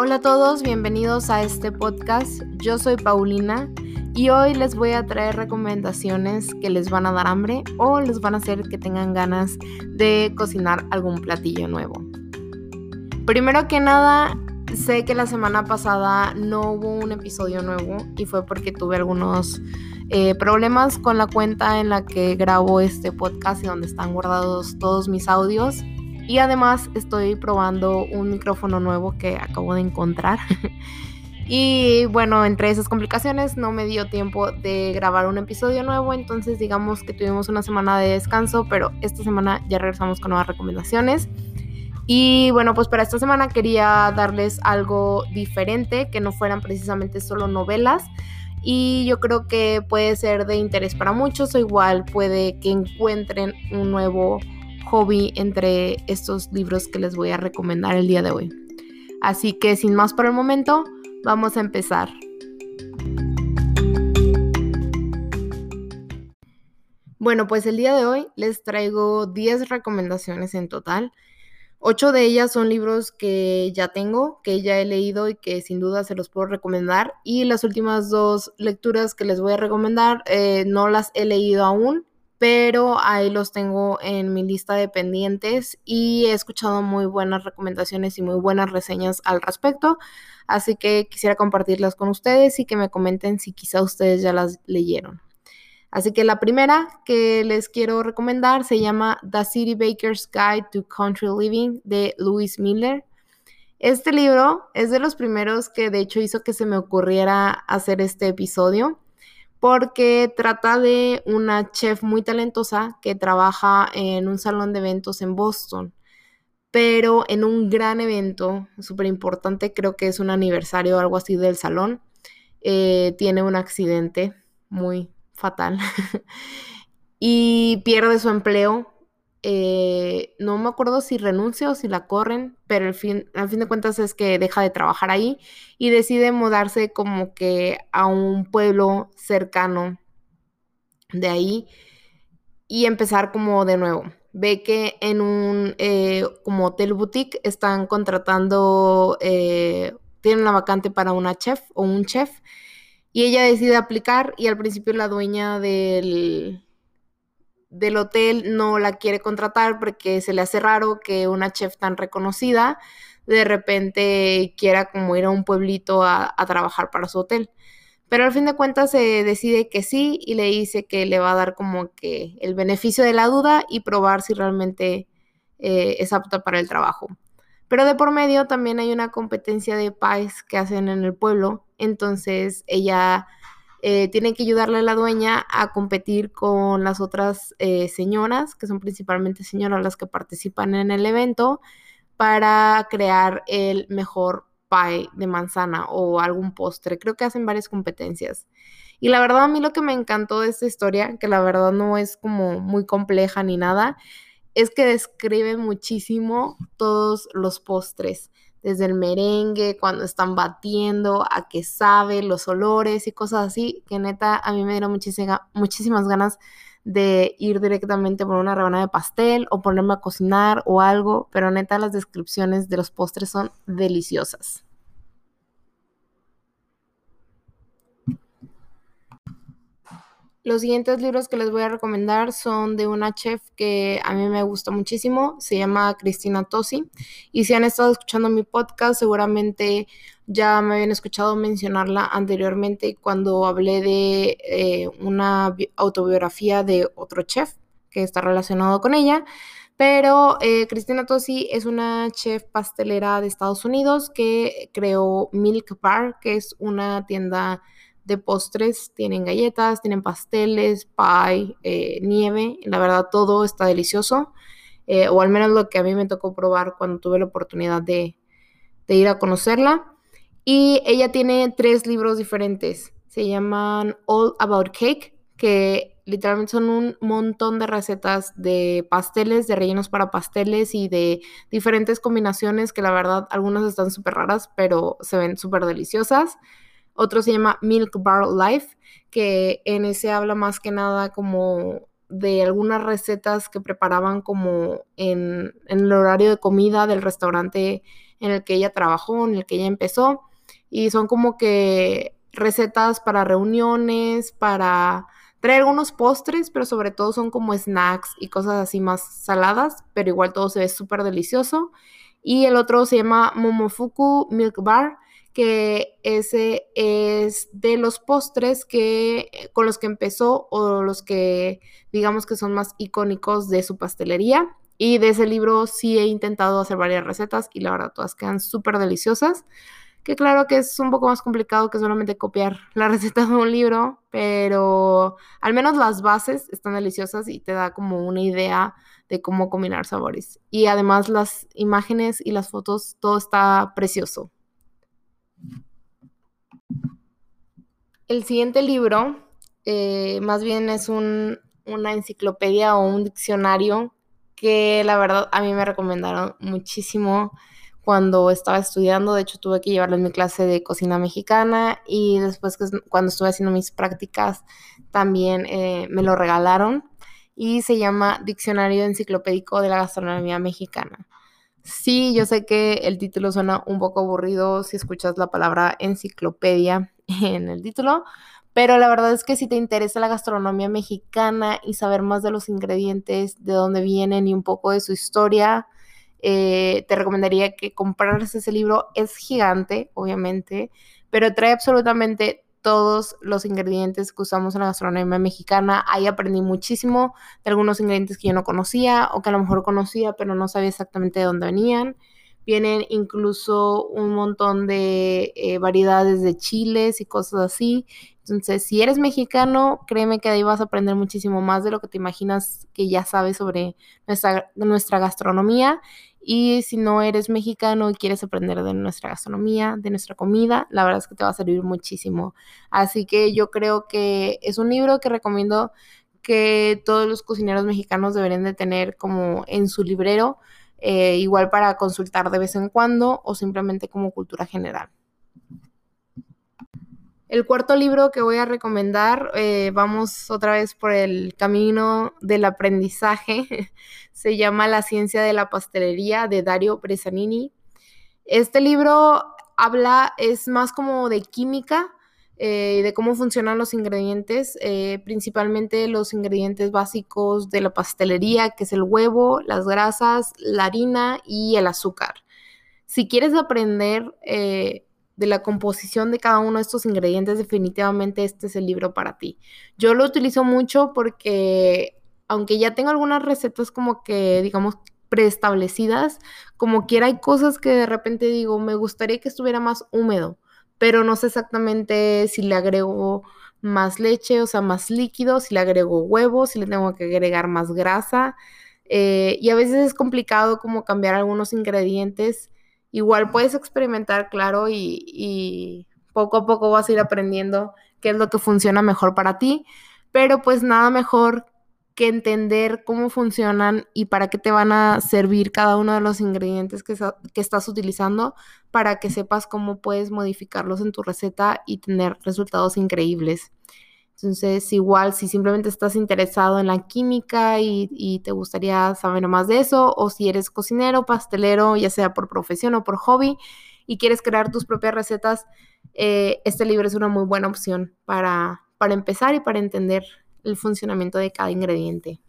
Hola a todos, bienvenidos a este podcast. Yo soy Paulina y hoy les voy a traer recomendaciones que les van a dar hambre o les van a hacer que tengan ganas de cocinar algún platillo nuevo. Primero que nada, sé que la semana pasada no hubo un episodio nuevo y fue porque tuve algunos eh, problemas con la cuenta en la que grabo este podcast y donde están guardados todos mis audios. Y además estoy probando un micrófono nuevo que acabo de encontrar. y bueno, entre esas complicaciones no me dio tiempo de grabar un episodio nuevo, entonces digamos que tuvimos una semana de descanso, pero esta semana ya regresamos con nuevas recomendaciones. Y bueno, pues para esta semana quería darles algo diferente, que no fueran precisamente solo novelas. Y yo creo que puede ser de interés para muchos o igual puede que encuentren un nuevo hobby entre estos libros que les voy a recomendar el día de hoy. Así que sin más por el momento, vamos a empezar. Bueno, pues el día de hoy les traigo 10 recomendaciones en total. Ocho de ellas son libros que ya tengo, que ya he leído y que sin duda se los puedo recomendar. Y las últimas dos lecturas que les voy a recomendar eh, no las he leído aún, pero ahí los tengo en mi lista de pendientes y he escuchado muy buenas recomendaciones y muy buenas reseñas al respecto, así que quisiera compartirlas con ustedes y que me comenten si quizá ustedes ya las leyeron. Así que la primera que les quiero recomendar se llama The City Baker's Guide to Country Living de Louis Miller. Este libro es de los primeros que de hecho hizo que se me ocurriera hacer este episodio porque trata de una chef muy talentosa que trabaja en un salón de eventos en Boston, pero en un gran evento súper importante, creo que es un aniversario o algo así del salón, eh, tiene un accidente muy fatal y pierde su empleo eh, no me acuerdo si renuncia o si la corren, pero al fin, al fin de cuentas es que deja de trabajar ahí y decide mudarse como que a un pueblo cercano de ahí y empezar como de nuevo. Ve que en un eh, como hotel boutique están contratando, eh, tienen una vacante para una chef o un chef y ella decide aplicar y al principio la dueña del del hotel no la quiere contratar porque se le hace raro que una chef tan reconocida de repente quiera como ir a un pueblito a, trabajar para su hotel. Pero al fin de cuentas se decide que sí y le dice que le va a dar como que el beneficio de la duda y probar si realmente eh, es apta para el trabajo. Pero de por medio también hay una competencia de pies que hacen en el pueblo. Entonces ella eh, tiene que ayudarle a la dueña a competir con las otras eh, señoras, que son principalmente señoras las que participan en el evento, para crear el mejor pie de manzana o algún postre. Creo que hacen varias competencias. Y la verdad a mí lo que me encantó de esta historia, que la verdad no es como muy compleja ni nada, es que describe muchísimo todos los postres desde el merengue, cuando están batiendo, a qué sabe, los olores y cosas así, que neta a mí me dieron muchísimas ganas de ir directamente por una rebanada de pastel o ponerme a cocinar o algo, pero neta las descripciones de los postres son deliciosas. Los siguientes libros que les voy a recomendar son de una chef que a mí me gusta muchísimo, se llama Cristina Tosi. Y si han estado escuchando mi podcast, seguramente ya me habían escuchado mencionarla anteriormente cuando hablé de eh, una autobiografía de otro chef que está relacionado con ella. Pero eh, Cristina Tosi es una chef pastelera de Estados Unidos que creó Milk Bar, que es una tienda de postres, tienen galletas, tienen pasteles, pie, eh, nieve, la verdad todo está delicioso, eh, o al menos lo que a mí me tocó probar cuando tuve la oportunidad de, ir a conocerla. Y ella tiene tres libros diferentes, se llaman All About Cake, que literalmente son un montón de recetas de pasteles, de rellenos para pasteles y de diferentes combinaciones que la verdad algunas están súper raras, pero se ven súper deliciosas. Otro se llama Milk Bar Life, que en ese habla más que nada como de algunas recetas que preparaban como en, el horario de comida del restaurante en el que ella trabajó, en el que ella empezó. Y son como que recetas para reuniones, para traer algunos postres, pero sobre todo son como snacks y cosas así más saladas, pero igual todo se ve súper delicioso. Y el otro se llama Momofuku Milk Bar, que ese es de los postres que con los que empezó o los que digamos que son más icónicos de su pastelería. Y de ese libro sí he intentado hacer varias recetas y la verdad todas quedan súper deliciosas. Que claro que es un poco más complicado que solamente copiar la receta de un libro, pero al menos las bases están deliciosas y te da como una idea de cómo combinar sabores. Y además las imágenes y las fotos, todo está precioso. El siguiente libro, eh, más bien es una enciclopedia o un diccionario que la verdad a mí me recomendaron muchísimo cuando estaba estudiando. De hecho, tuve que llevarlo en mi clase de cocina mexicana y después que cuando estuve haciendo mis prácticas también eh, me lo regalaron y se llama Diccionario Enciclopédico de la Gastronomía Mexicana. Sí, yo sé que el título suena un poco aburrido si escuchas la palabra enciclopedia en el título, pero la verdad es que si te interesa la gastronomía mexicana y saber más de los ingredientes, de dónde vienen y un poco de su historia, eh, te recomendaría que compraras ese libro. Es gigante, obviamente, pero trae absolutamente todos los ingredientes que usamos en la gastronomía mexicana. Ahí aprendí muchísimo de algunos ingredientes que yo no conocía o que a lo mejor conocía, pero no sabía exactamente de dónde venían. Vienen incluso un montón de eh, variedades de chiles y cosas así. Entonces, si eres mexicano, créeme que ahí vas a aprender muchísimo más de lo que te imaginas que ya sabes sobre nuestra, nuestra gastronomía. Y si no eres mexicano y quieres aprender de nuestra gastronomía, de nuestra comida, la verdad es que te va a servir muchísimo. Así que yo creo que es un libro que recomiendo que todos los cocineros mexicanos deberían de tener como en su librero, eh, igual para consultar de vez en cuando o simplemente como cultura general. El cuarto libro que voy a recomendar, eh, vamos otra vez por el camino del aprendizaje, se llama La ciencia de la pastelería de Dario Bresanini. Este libro habla, es más como de química, eh, de cómo funcionan los ingredientes, eh, principalmente los ingredientes básicos de la pastelería, que es el huevo, las grasas, la harina y el azúcar. Si quieres aprender de la composición de cada uno de estos ingredientes, definitivamente este es el libro para ti. Yo lo utilizo mucho porque, aunque ya tengo algunas recetas como que, digamos, preestablecidas, como quiera hay cosas que de repente digo, me gustaría que estuviera más húmedo, pero no sé exactamente si le agrego más leche, o sea, más líquido, si le agrego huevos, si le tengo que agregar más grasa. Eh, y a veces es complicado como cambiar algunos ingredientes igual puedes experimentar, claro, y, poco a poco vas a ir aprendiendo qué es lo que funciona mejor para ti, pero pues nada mejor que entender cómo funcionan y para qué te van a servir cada uno de los ingredientes que, estás utilizando para que sepas cómo puedes modificarlos en tu receta y tener resultados increíbles. Entonces, igual si simplemente estás interesado en la química y, te gustaría saber más de eso, o si eres cocinero, pastelero, ya sea por profesión o por hobby, y quieres crear tus propias recetas, eh, este libro es una muy buena opción para, para empezar y para entender el funcionamiento de cada ingrediente.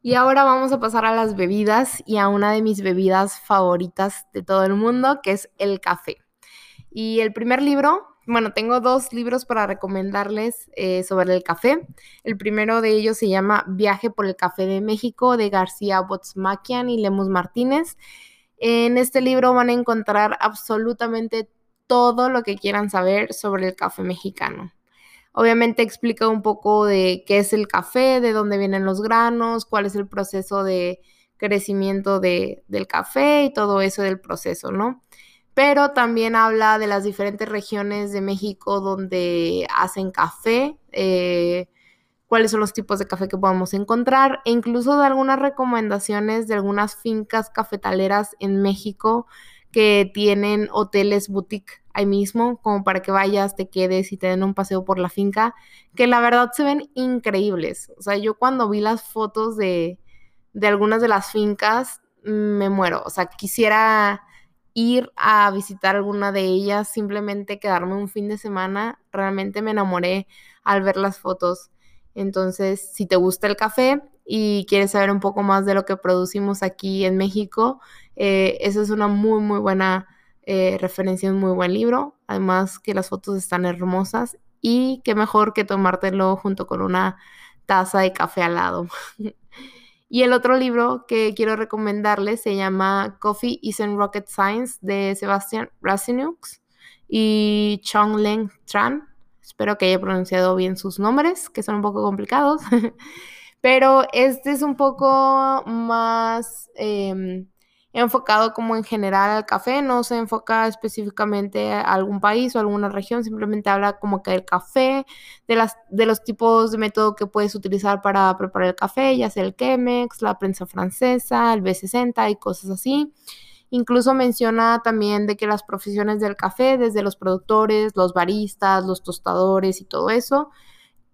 Y ahora vamos a pasar a las bebidas y a una de mis bebidas favoritas de todo el mundo, que es el café. Y el primer libro bueno, tengo dos libros para recomendarles eh, sobre el café. El primero de ellos se llama Viaje por el Café de México de García Botzmakian y Lemus Martínez. En este libro van a encontrar absolutamente todo lo que quieran saber sobre el café mexicano. Obviamente explica un poco de qué es el café, de dónde vienen los granos, cuál es el proceso de crecimiento del café y todo eso del proceso, ¿no? pero también habla de las diferentes regiones de México donde hacen café, eh, cuáles son los tipos de café que podemos encontrar e incluso de algunas recomendaciones de algunas fincas cafetaleras en México que tienen hoteles boutique ahí mismo, como para que vayas, te quedes y te den un paseo por la finca, que la verdad se ven increíbles. O sea, yo cuando vi las fotos de, de algunas de las fincas, me muero. O sea, quisiera ir a visitar alguna de ellas, simplemente quedarme un fin de semana. Realmente me enamoré al ver las fotos. Entonces, si te gusta el café y quieres saber un poco más de lo que producimos aquí en México, eh, esa es una muy, muy buena eh, referencia, un muy buen libro. Además que las fotos están hermosas y qué mejor que tomártelo junto con una taza de café al lado. y el otro libro que quiero recomendarles se llama Coffee Isn't Rocket Science de Sebastian Rasinux y Chong Leng Tran. Espero que haya pronunciado bien sus nombres, que son un poco complicados. Pero este es un poco más em, enfocado como en general al café, no se enfoca específicamente a algún país o alguna región, simplemente habla como que del café, de, los tipos de método que puedes utilizar para preparar el café, ya sea el Chemex, la prensa francesa, el B60 y cosas así. Incluso menciona también de que las profesiones del café, desde los productores, los baristas, los tostadores y todo eso,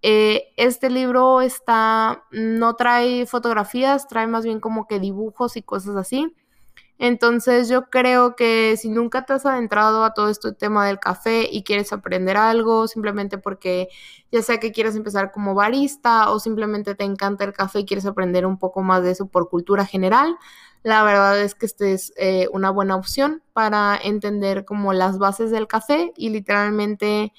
eh, este libro está, no trae fotografías, trae más bien como que dibujos y cosas así. Entonces yo creo que si nunca te has adentrado a todo este tema del café y quieres aprender algo, simplemente porque ya sea que quieres empezar como barista o simplemente te encanta el café y quieres aprender un poco más de eso por cultura general, la verdad es que este es eh, una buena opción para entender como las bases del café y literalmente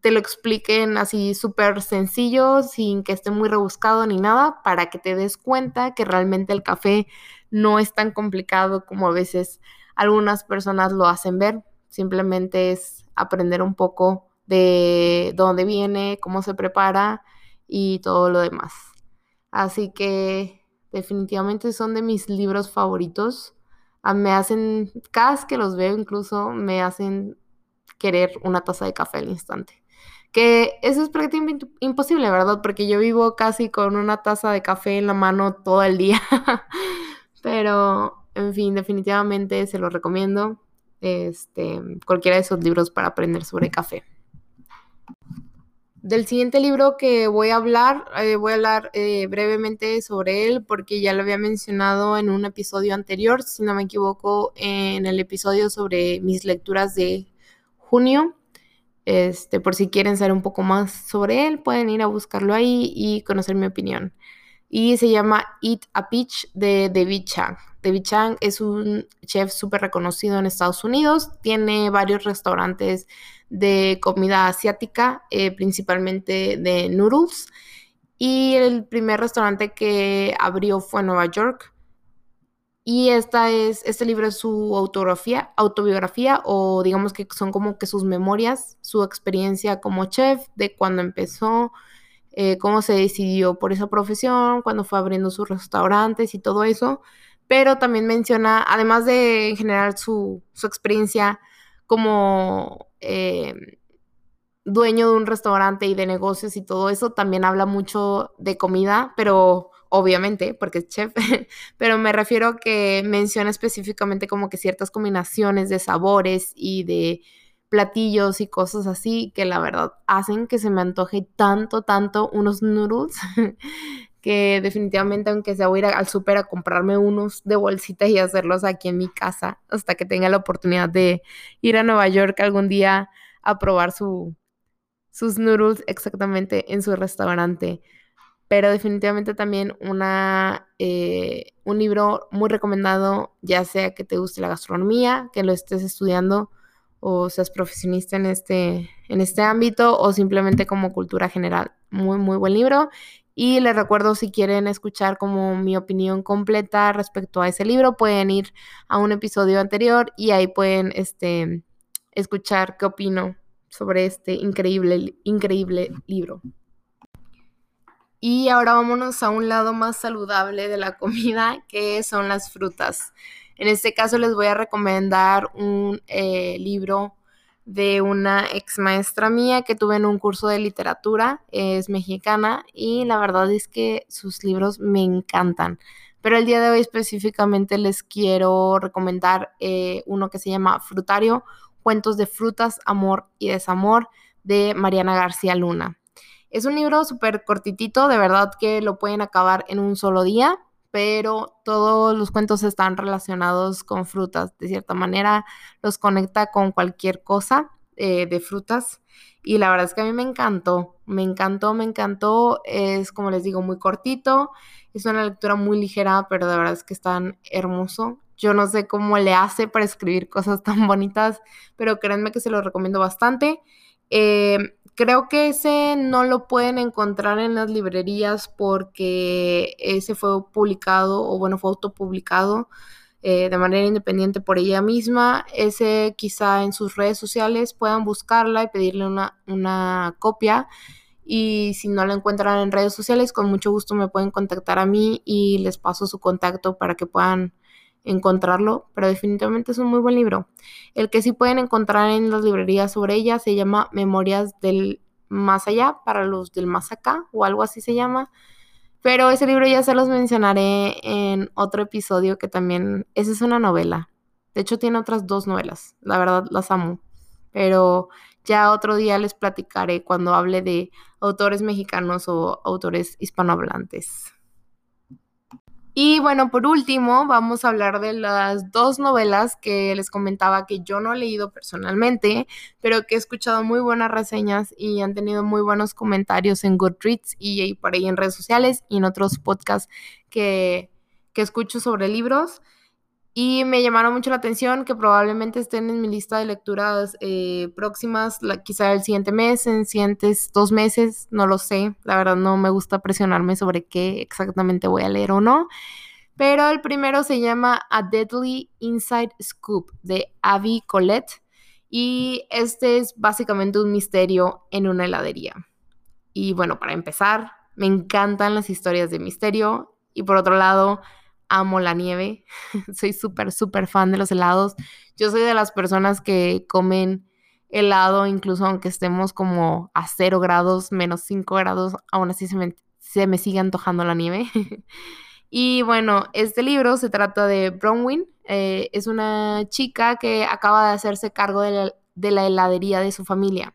te lo expliquen así súper sencillo, sin que esté muy rebuscado ni nada, para que te des cuenta que realmente el café no es tan complicado como a veces algunas personas lo hacen ver. Simplemente es aprender un poco de dónde viene, cómo se prepara y todo lo demás. Así que definitivamente son de mis libros favoritos. Ah, me hacen, cada vez que los veo incluso, me hacen querer una taza de café al instante. Que eso es prácticamente imposible, ¿verdad? Porque yo vivo casi con una taza de café en la mano todo el día. Pero, en fin, definitivamente se lo recomiendo. Este, cualquiera de esos libros para aprender sobre café. Del siguiente libro que voy a hablar, eh, voy a hablar eh, brevemente sobre él porque ya lo había mencionado en un episodio anterior, si no me equivoco, en el episodio sobre mis lecturas de junio. Este, por si quieren saber un poco más sobre él, pueden ir a buscarlo ahí y conocer mi opinión y se llama Eat a Peach de David Chang. David Chang es un chef súper reconocido en Estados Unidos, tiene varios restaurantes de comida asiática, eh, principalmente de noodles, y el primer restaurante que abrió fue en Nueva York. Y esta es, este libro es su autobiografía, autobiografía o digamos que son como que sus memorias, su experiencia como chef, de cuando empezó, eh, cómo se decidió por esa profesión, cuando fue abriendo sus restaurantes y todo eso, pero también menciona, además de en general su, experiencia como eh, dueño de un restaurante y de negocios y todo eso, también habla mucho de comida, pero obviamente, porque es chef, pero me refiero que menciona específicamente como que ciertas combinaciones de sabores y de platillos y cosas así que la verdad hacen que se me antoje tanto, tanto unos noodles que definitivamente aunque sea voy al súper a comprarme unos de bolsita y hacerlos aquí en mi casa hasta que tenga la oportunidad de ir a Nueva York algún día a probar su, sus noodles exactamente en su restaurante. Pero definitivamente también una, eh, un libro muy recomendado, ya sea que te guste la gastronomía, que lo estés estudiando o seas profesionista en este, en este ámbito o simplemente como cultura general. Muy, muy buen libro. Y les recuerdo si quieren escuchar como mi opinión completa respecto a ese libro, pueden ir a un episodio anterior y ahí pueden este, escuchar qué opino sobre este increíble, increíble libro. Y ahora vámonos a un lado más saludable de la comida, que son las frutas. En este caso les voy a recomendar un eh, libro de una ex maestra mía que tuve en un curso de literatura, es mexicana y la verdad es que sus libros me encantan. Pero el día de hoy específicamente les quiero recomendar eh, uno que se llama Frutario, Cuentos de Frutas, Amor y Desamor de Mariana García Luna. Es un libro súper cortitito, de verdad que lo pueden acabar en un solo día pero todos los cuentos están relacionados con frutas. De cierta manera, los conecta con cualquier cosa eh, de frutas. Y la verdad es que a mí me encantó, me encantó, me encantó. Es, como les digo, muy cortito. Es una lectura muy ligera, pero de verdad es que es tan hermoso. Yo no sé cómo le hace para escribir cosas tan bonitas, pero créanme que se lo recomiendo bastante. Eh, creo que ese no lo pueden encontrar en las librerías porque ese fue publicado, o bueno, fue autopublicado eh, de manera independiente por ella misma. Ese quizá en sus redes sociales puedan buscarla y pedirle una, una copia. Y si no la encuentran en redes sociales, con mucho gusto me pueden contactar a mí y les paso su contacto para que puedan encontrarlo, pero definitivamente es un muy buen libro. El que sí pueden encontrar en las librerías sobre ella se llama Memorias del Más Allá, para los del Más Acá, o algo así se llama. Pero ese libro ya se los mencionaré en otro episodio que también, esa es una novela. De hecho tiene otras dos novelas, la verdad las amo. Pero ya otro día les platicaré cuando hable de autores mexicanos o autores hispanohablantes. Y bueno, por último, vamos a hablar de las dos novelas que les comentaba que yo no he leído personalmente, pero que he escuchado muy buenas reseñas y han tenido muy buenos comentarios en Goodreads y por ahí en redes sociales y en otros podcasts que, que escucho sobre libros. Y me llamaron mucho la atención que probablemente estén en mi lista de lecturas eh, próximas, quizá el siguiente mes, en siguientes dos meses, no lo sé. La verdad no me gusta presionarme sobre qué exactamente voy a leer o no. Pero el primero se llama A Deadly Inside Scoop de Avi Colette. Y este es básicamente un misterio en una heladería. Y bueno, para empezar, me encantan las historias de misterio. Y por otro lado, amo la nieve. soy súper, súper fan de los helados. Yo soy de las personas que comen helado, incluso aunque estemos como a 0 grados, menos 5 grados, aún así se me, sigue antojando la nieve. y bueno, este libro se trata de Bronwyn. Eh, es una chica que acaba de hacerse cargo de la, de la heladería de su familia.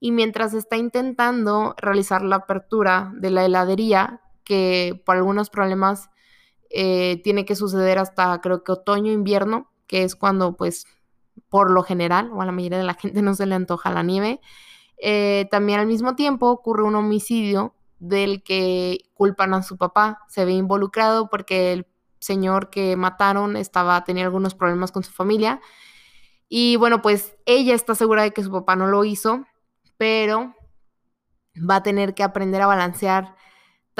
Y mientras está intentando realizar la apertura de la heladería, que por algunos problemas eh, tiene que suceder hasta creo que otoño, invierno, que es cuando pues por lo general o a la mayoría de la gente no se le antoja la nieve. Eh, también al mismo tiempo ocurre un homicidio del que culpan a su papá. Se ve involucrado porque el señor que mataron estaba tenía algunos problemas con su familia. Y bueno, pues ella está segura de que su papá no lo hizo, pero va a tener que aprender a balancear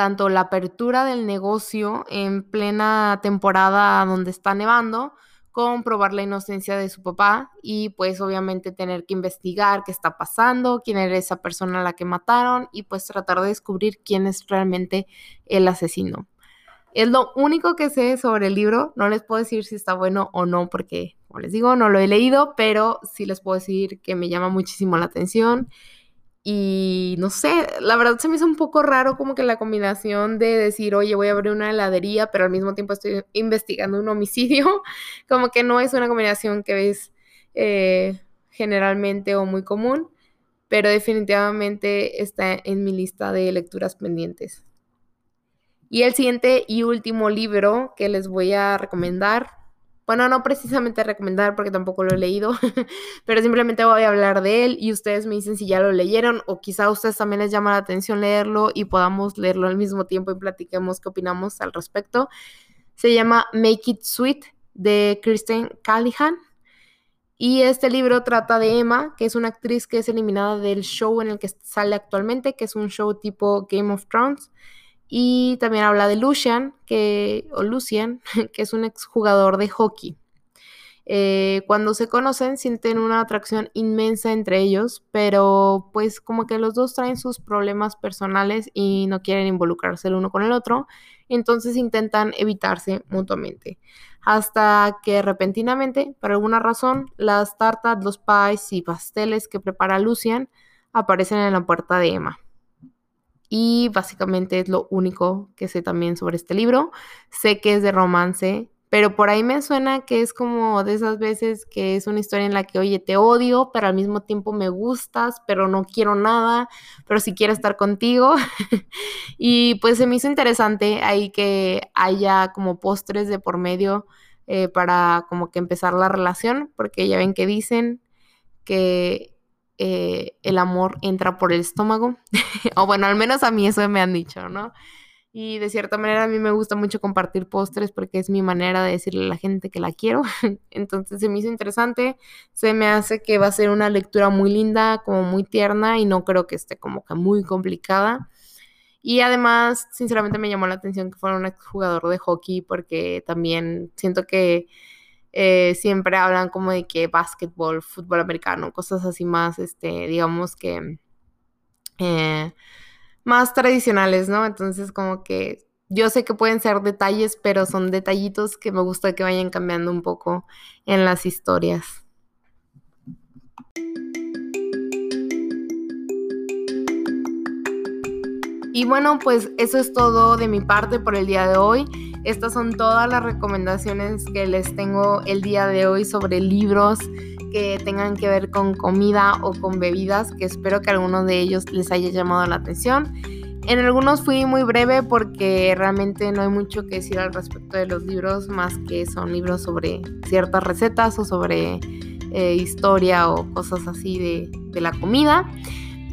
tanto la apertura del negocio en plena temporada donde está nevando, comprobar la inocencia de su papá y pues obviamente tener que investigar qué está pasando, quién era esa persona a la que mataron y pues tratar de descubrir quién es realmente el asesino. Es lo único que sé sobre el libro, no les puedo decir si está bueno o no porque, como les digo, no lo he leído, pero sí les puedo decir que me llama muchísimo la atención y no sé, la verdad se me hizo un poco raro como que la combinación de decir, oye, voy a abrir una heladería, pero al mismo tiempo estoy investigando un homicidio, como que no es una combinación que ves eh, generalmente o muy común, pero definitivamente está en mi lista de lecturas pendientes. Y el siguiente y último libro que les voy a recomendar bueno, no precisamente recomendar porque tampoco lo he leído, pero simplemente voy a hablar de él y ustedes me dicen si ya lo leyeron o quizá a ustedes también les llama la atención leerlo y podamos leerlo al mismo tiempo y platiquemos qué opinamos al respecto. Se llama Make It Sweet de Kristen Callihan. Y este libro trata de Emma, que es una actriz que es eliminada del show en el que sale actualmente, que es un show tipo Game of Thrones. Y también habla de Lucian, que, o Lucian, que es un exjugador de hockey. Eh, cuando se conocen sienten una atracción inmensa entre ellos, pero pues como que los dos traen sus problemas personales y no quieren involucrarse el uno con el otro, entonces intentan evitarse mutuamente. Hasta que repentinamente, por alguna razón, las tartas, los pies y pasteles que prepara Lucian aparecen en la puerta de Emma. Y básicamente es lo único que sé también sobre este libro. Sé que es de romance, pero por ahí me suena que es como de esas veces que es una historia en la que, oye, te odio, pero al mismo tiempo me gustas, pero no quiero nada, pero sí quiero estar contigo. y pues se me hizo interesante ahí que haya como postres de por medio eh, para como que empezar la relación, porque ya ven que dicen que eh, el amor entra por el estómago, o bueno, al menos a mí eso me han dicho, ¿no? Y de cierta manera a mí me gusta mucho compartir postres porque es mi manera de decirle a la gente que la quiero. Entonces se me hizo interesante, se me hace que va a ser una lectura muy linda, como muy tierna y no creo que esté como que muy complicada. Y además, sinceramente me llamó la atención que fuera un exjugador de hockey porque también siento que eh, siempre hablan como de que básquetbol, fútbol americano, cosas así más, este, digamos que... Eh, más tradicionales, ¿no? Entonces como que yo sé que pueden ser detalles, pero son detallitos que me gusta que vayan cambiando un poco en las historias. Y bueno, pues eso es todo de mi parte por el día de hoy. Estas son todas las recomendaciones que les tengo el día de hoy sobre libros que tengan que ver con comida o con bebidas, que espero que alguno de ellos les haya llamado la atención. En algunos fui muy breve porque realmente no hay mucho que decir al respecto de los libros, más que son libros sobre ciertas recetas o sobre eh, historia o cosas así de, la comida.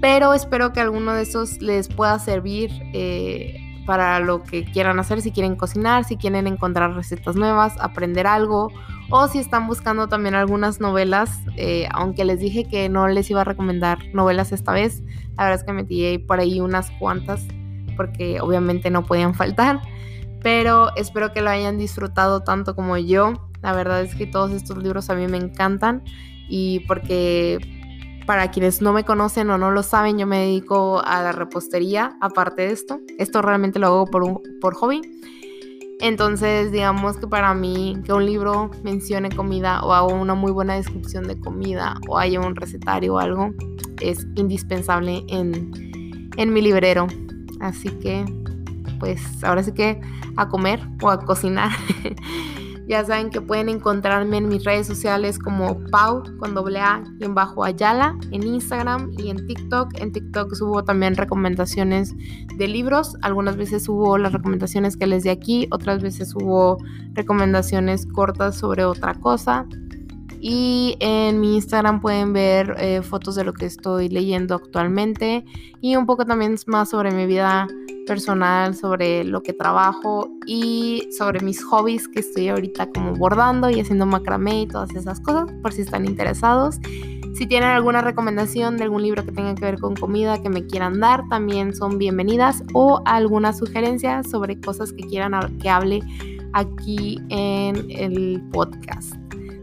Pero espero que alguno de esos les pueda servir eh, para lo que quieran hacer, si quieren cocinar, si quieren encontrar recetas nuevas, aprender algo o si están buscando también algunas novelas, eh, aunque les dije que no les iba a recomendar novelas esta vez, la verdad es que metí por ahí unas cuantas porque obviamente no podían faltar, pero espero que lo hayan disfrutado tanto como yo. La verdad es que todos estos libros a mí me encantan y porque para quienes no me conocen o no lo saben, yo me dedico a la repostería aparte de esto. Esto realmente lo hago por, por hobby. Entonces, digamos que para mí que un libro mencione comida o haga una muy buena descripción de comida o haya un recetario o algo, es indispensable en, en mi librero. Así que, pues ahora sí que a comer o a cocinar. Ya saben que pueden encontrarme en mis redes sociales como Pau con doble A y en bajo Ayala en Instagram y en TikTok. En TikTok subo también recomendaciones de libros. Algunas veces subo las recomendaciones que les di aquí, otras veces subo recomendaciones cortas sobre otra cosa. Y en mi Instagram pueden ver eh, fotos de lo que estoy leyendo actualmente y un poco también más sobre mi vida personal, sobre lo que trabajo y sobre mis hobbies que estoy ahorita como bordando y haciendo macramé y todas esas cosas, por si están interesados. Si tienen alguna recomendación de algún libro que tenga que ver con comida que me quieran dar, también son bienvenidas o alguna sugerencia sobre cosas que quieran que hable aquí en el podcast.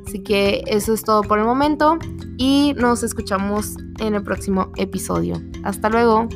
Así que eso es todo por el momento y nos escuchamos en el próximo episodio. Hasta luego.